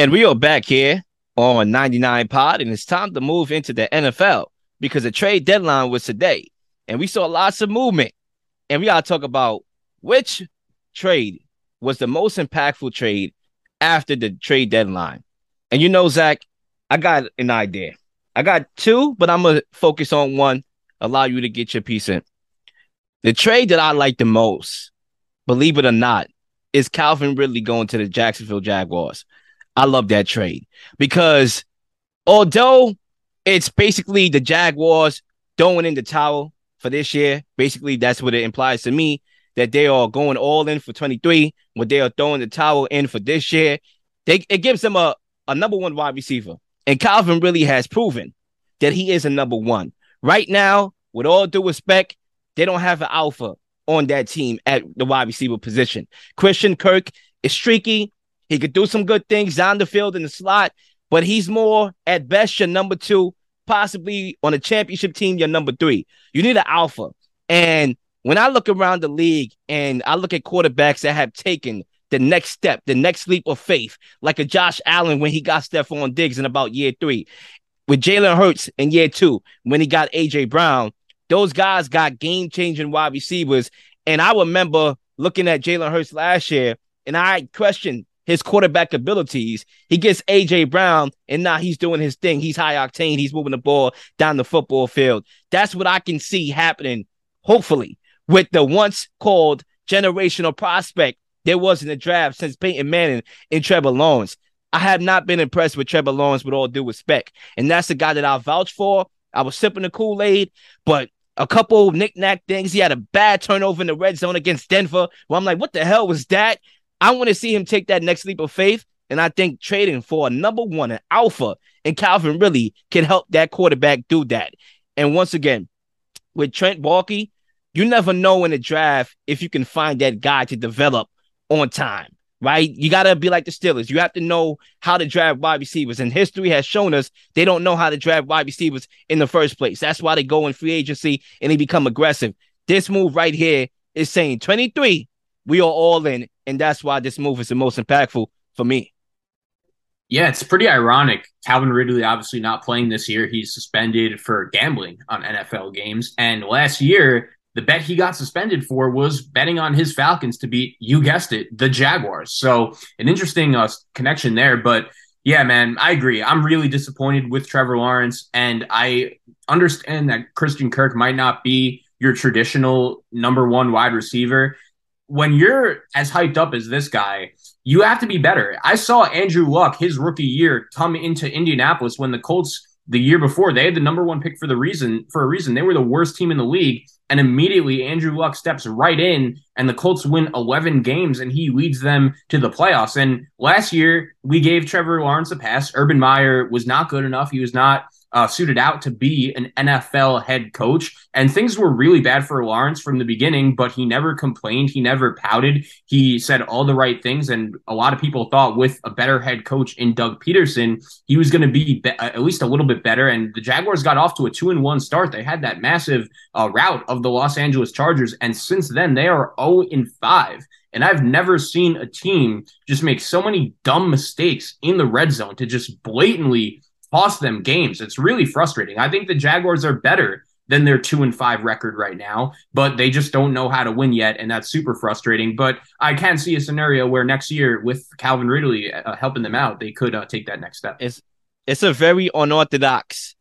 And we are back here on 99 Pod, and it's time to move into the NFL because the trade deadline was today. And we saw lots of movement. And we got to talk about which trade was the most impactful trade after the trade deadline. And you know, Zach, I got an idea. I got two, but I'm going to focus on one, allow you to get your piece in. The trade that I like the most, believe it or not, is Calvin Ridley going to the Jacksonville Jaguars. I love that trade because although it's basically the Jaguars throwing in the towel for this year, basically that's what it implies to me that they are going all in for 23, when they are throwing the towel in for this year. They, it gives them a, a number one wide receiver. And Calvin Ridley has proven that he is a number one. Right now, with all due respect, they don't have an alpha on that team at the wide receiver position. Christian Kirk is streaky. He could do some good things on the field in the slot, but he's more at best your number two, possibly on a championship team, your number three. You need an alpha. And when I look around the league and I look at quarterbacks that have taken the next step, the next leap of faith, like a Josh Allen when he got Stefon Diggs in about year three, with Jalen Hurts in year two, when he got AJ Brown, those guys got game changing wide receivers. And I remember looking at Jalen Hurts last year, and I questioned his quarterback abilities. He gets AJ Brown, and now he's doing his thing. He's high octane. He's moving the ball down the football field. That's what I can see happening, hopefully, with the once called generational prospect there was in the draft since Peyton Manning and Trevor Lawrence. I have not been impressed with Trevor Lawrence with all due respect. And that's the guy that I vouch for. I was sipping the Kool-Aid, but a couple knick-knack things. He had a bad turnover in the red zone against Denver. Well, I'm like, what the hell was that? I want to see him take that next leap of faith. And I think trading for a number one, an alpha, and Calvin Ridley can help that quarterback do that. And once again, with Trent Baalke, you never know in the draft if you can find that guy to develop on time, right? You got to be like the Steelers. You have to know how to draft wide receivers. And history has shown us they don't know how to draft wide receivers in the first place. That's why they go in free agency and they become aggressive. This move right here is saying 23, we are all in and that's why this move is the most impactful for me. Yeah, it's pretty ironic. Calvin Ridley obviously not playing this year. He's suspended for gambling on NFL games. And last year, the bet he got suspended for was betting on his Falcons to beat, you guessed it, the Jaguars. So an interesting uh, connection there. But yeah, man, I agree. I'm really disappointed with Trevor Lawrence. And I understand that Christian Kirk might not be your traditional number one wide receiver when you're as hyped up as this guy, you have to be better. I saw Andrew Luck, his rookie year, come into Indianapolis when the Colts the year before they had the number one pick for the reason for a reason. They were the worst team in the league and immediately andrew luck steps right in and the colts win 11 games and he leads them to the playoffs. And last year we gave trevor lawrence a pass. Urban meyer was not good enough. He was not uh, suited out to be an NFL head coach. And things were really bad for Lawrence from the beginning, but he never complained. He never pouted. He said all the right things. And a lot of people thought with a better head coach in Doug Pederson, he was going to be, be, at least a little bit better. And the Jaguars got off to a two and one start. They had that massive uh, rout of the Los Angeles Chargers. And since then, they are 0 in 5. And I've never seen a team just make so many dumb mistakes in the red zone to just blatantly cost them games. It's really frustrating. I think the Jaguars are better than their two and five record right now, but they just don't know how to win yet, and that's super frustrating. But I can see a scenario where next year, with Calvin Ridley uh, helping them out, they could uh, take that next step. It's it's a very unorthodox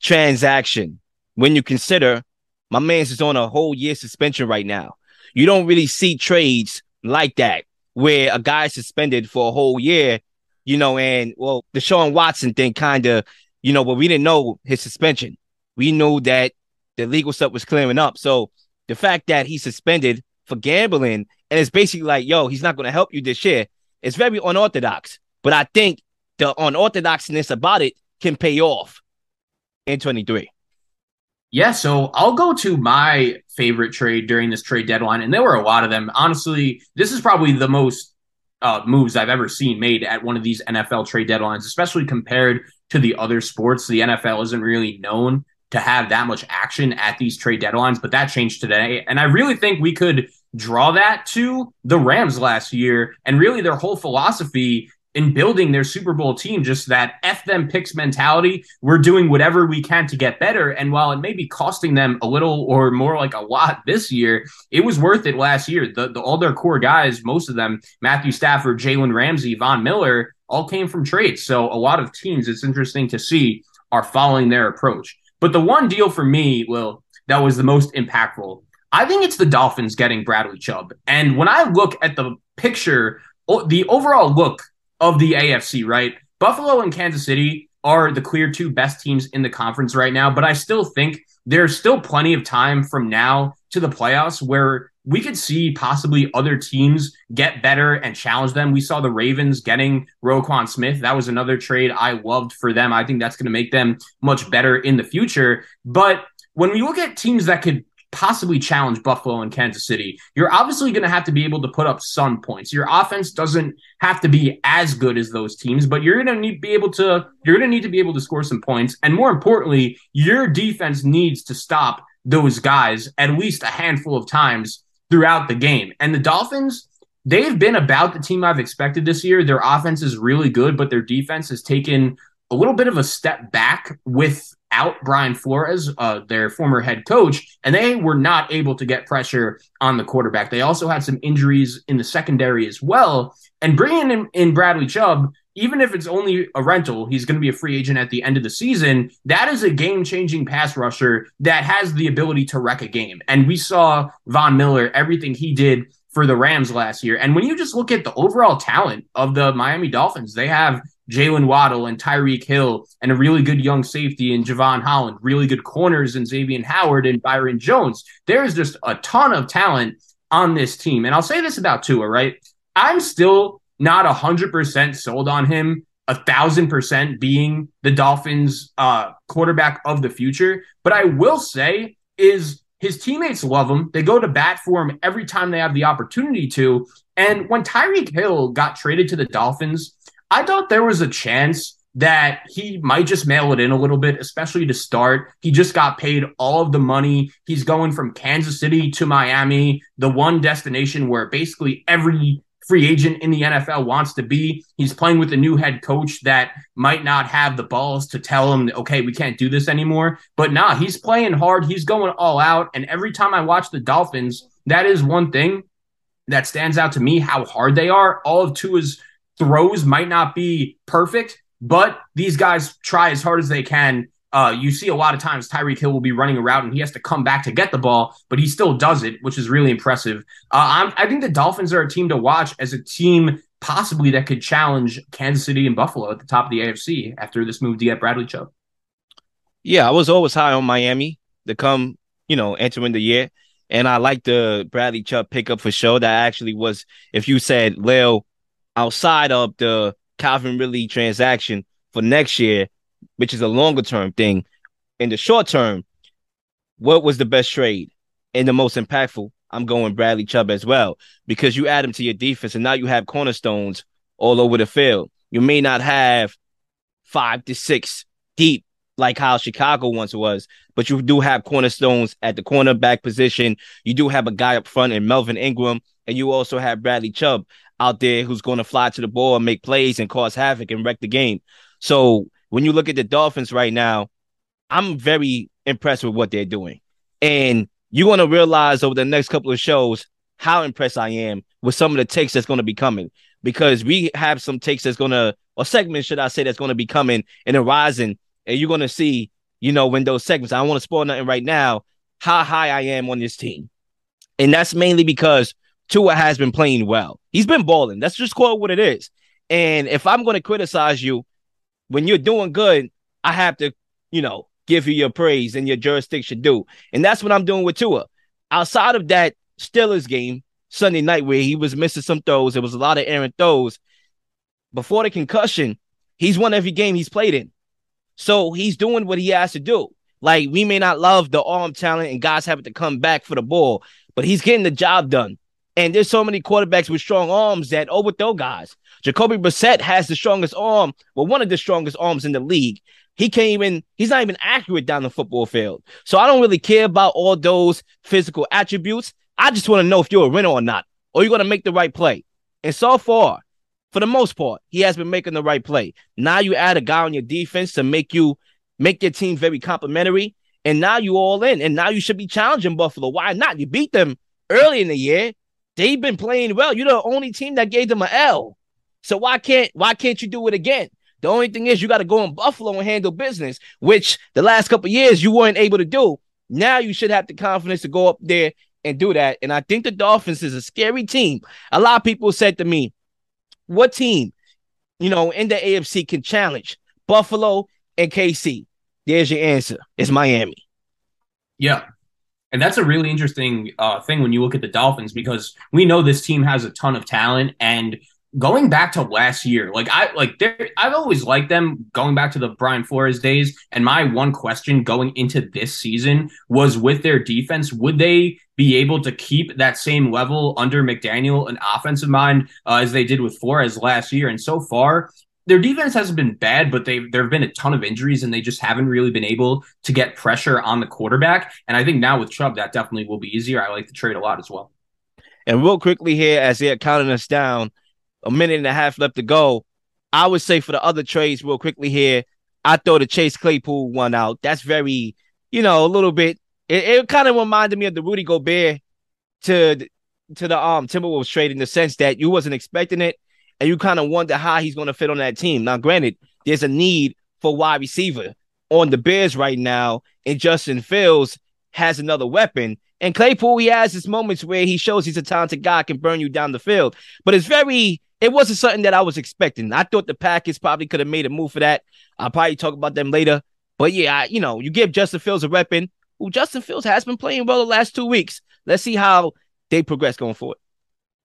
transaction when you consider my man's is on a whole year suspension right now. You don't really see trades like that where a guy suspended for a whole year you know, and well, the Sean Watson thing kind of, you know, but we didn't know his suspension. We knew that the legal stuff was clearing up. So the fact that he's suspended for gambling and it's basically like, yo, he's not going to help you this year. It's very unorthodox, but I think the unorthodoxness about it can pay off in 23. Yeah, so I'll go to my favorite trade during this trade deadline, and there were a lot of them. Honestly, this is probably the most uh, moves I've ever seen made at one of these NFL trade deadlines, especially compared to the other sports. The NFL isn't really known to have that much action at these trade deadlines, but that changed today. And I really think we could draw that to the Rams last year and really their whole philosophy in building their Super Bowl team, just that F them picks mentality. We're doing whatever we can to get better. And while it may be costing them a little or more like a lot this year, it was worth it last year. The, the all their core guys, most of them, Matthew Stafford, Jalen Ramsey, Von Miller, all came from trades. So a lot of teams, it's interesting to see, are following their approach. But the one deal for me, Will, that was the most impactful, I think it's the Dolphins getting Bradley Chubb. And when I look at the picture, the overall look of the AFC, right? Buffalo and Kansas City are the clear two best teams in the conference right now, but I still think there's still plenty of time from now to the playoffs where we could see possibly other teams get better and challenge them. We saw the Ravens getting Roquan Smith. That was another trade I loved for them. I think that's going to make them much better in the future. But when we look at teams that could possibly challenge Buffalo and Kansas City, you're obviously going to have to be able to put up some points. Your offense doesn't have to be as good as those teams, but you're going to need be able to you're going to need to be able to score some points, and more importantly, your defense needs to stop those guys at least a handful of times throughout the game. And the Dolphins, they've been about the team I've expected this year. Their offense is really good, but their defense has taken a little bit of a step back without Brian Flores, uh, their former head coach, and they were not able to get pressure on the quarterback. They also had some injuries in the secondary as well. And bringing in, in Bradley Chubb, even if it's only a rental, he's going to be a free agent at the end of the season. That is a game changing pass rusher that has the ability to wreck a game. And we saw Von Miller, everything he did for the Rams last year. And when you just look at the overall talent of the Miami Dolphins, they have Jaylen Waddle and Tyreek Hill and a really good young safety in Jevon Holland, really good corners in Xavier Howard and Byron Jones. There is just a ton of talent on this team. And I'll say this about Tua, right? I'm still not 100% sold on him, a thousand percent being the Dolphins uh, quarterback of the future. But I will say is his teammates love him. They go to bat for him every time they have the opportunity to. And when Tyreek Hill got traded to the Dolphins, I thought there was a chance that he might just mail it in a little bit, especially to start. He just got paid all of the money. He's going from Kansas City to Miami, the one destination where basically every free agent in the NFL wants to be. He's playing with a new head coach that might not have the balls to tell him, okay, we can't do this anymore. But nah, he's playing hard. He's going all out. And every time I watch the Dolphins, that is one thing that stands out to me how hard they are. All of Tua's throws might not be perfect, but these guys try as hard as they can uh, you see a lot of times Tyreek Hill will be running a route and he has to come back to get the ball, but he still does it, which is really impressive. Uh, i think the Dolphins are a team to watch as a team possibly that could challenge Kansas City and Buffalo at the top of the AFC after this move to get Bradley Chubb. Yeah, I was always high on Miami to come, you know, entering the year. And I like the Bradley Chubb pickup for sure. That actually was, if you said, Lil, outside of the Calvin Ridley transaction for next year, which is a longer term thing. In the short term, what was the best trade and the most impactful? I'm going Bradley Chubb as well because you add him to your defense and now you have cornerstones all over the field. You may not have five to six deep like how Chicago once was, but you do have cornerstones at the cornerback position. You do have a guy up front in Melvin Ingram, and you also have Bradley Chubb out there who's going to fly to the ball and make plays and cause havoc and wreck the game. So when you look at the Dolphins right now, I'm very impressed with what they're doing. And you're going to realize over the next couple of shows how impressed I am with some of the takes that's going to be coming because we have some takes that's going to, or segments, should I say, that's going to be coming and arising. And you're going to see, you know, when those segments, I don't want to spoil nothing right now, how high I am on this team. And that's mainly because Tua has been playing well. He's been balling. That's just call it what it is. And if I'm going to criticize you when you're doing good, I have to, you know, give you your praise and your jurisdiction due. And that's what I'm doing with Tua. Outside of that Steelers game Sunday night where he was missing some throws, there was a lot of errant throws. Before the concussion, he's won every game he's played in. So he's doing what he has to do. Like we may not love the arm talent and guys having to come back for the ball, but he's getting the job done. And there's so many quarterbacks with strong arms that overthrow guys. Jacoby Brissett has the strongest arm, well, one of the strongest arms in the league. He can't even, he's not even accurate down the football field. So I don't really care about all those physical attributes. I just want to know if you're a winner or not, or you're going to make the right play. And so far, for the most part, he has been making the right play. Now you add a guy on your defense to make you make your team very complementary. And now you all in. And now you should be challenging Buffalo. Why not? You beat them early in the year. They've been playing well. You're the only team that gave them an L. So why can't why can't you do it again? The only thing is you got to go in Buffalo and handle business, which the last couple years you weren't able to do. Now you should have the confidence to go up there and do that. And I think the Dolphins is a scary team. A lot of people said to me, what team, you know, in the AFC can challenge Buffalo and KC? There's your answer. It's Miami. Yeah. And that's a really interesting uh, thing when you look at the Dolphins because we know this team has a ton of talent and going back to last year, like I like I've always liked them going back to the Brian Flores days. And my one question going into this season was with their defense, would they be able to keep that same level under McDaniel and offensive mind uh, as they did with Flores last year? And so far, their defense hasn't been bad, but they there have been a ton of injuries and they just haven't really been able to get pressure on the quarterback. And I think now with Chubb, that definitely will be easier. I like the trade a lot as well. And real quickly here, as they're counting us down, a minute and a half left to go. I would say for the other trades, real quickly here, I throw the Chase Claypool one out. That's very, you know, a little bit. It, it kind of reminded me of the Rudy Gobert to to the um Timberwolves trade in the sense that you wasn't expecting it, and you kind of wonder how he's going to fit on that team. Now, granted, there's a need for wide receiver on the Bears right now, and Justin Fields has another weapon. And Claypool, he has his moments where he shows he's a talented guy, can burn you down the field. But it's very it wasn't something that I was expecting. I thought the Packers probably could have made a move for that. I'll probably talk about them later. But yeah, I, you know, you give Justin Fields a weapon. Who Justin Fields has been playing well the last two weeks. Let's see how they progress going forward.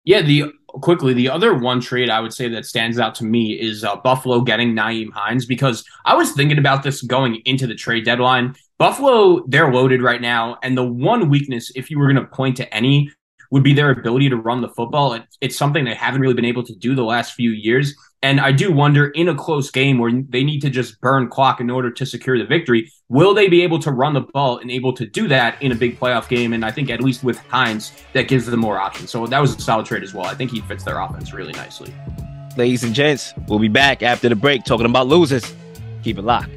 Yeah, the quickly the other one trade I would say that stands out to me is uh, Buffalo getting Nyheim Hines because I was thinking about this going into the trade deadline. Buffalo, they're loaded right now, and the one weakness, if you were going to point to any, would be their ability to run the football. It, it's something they haven't really been able to do the last few years. And I do wonder in a close game where they need to just burn clock in order to secure the victory, will they be able to run the ball and able to do that in a big playoff game? And I think at least with Hines, that gives them more options. So that was a solid trade as well. I think he fits their offense really nicely. Ladies and gents, we'll be back after the break talking about losers. Keep it locked.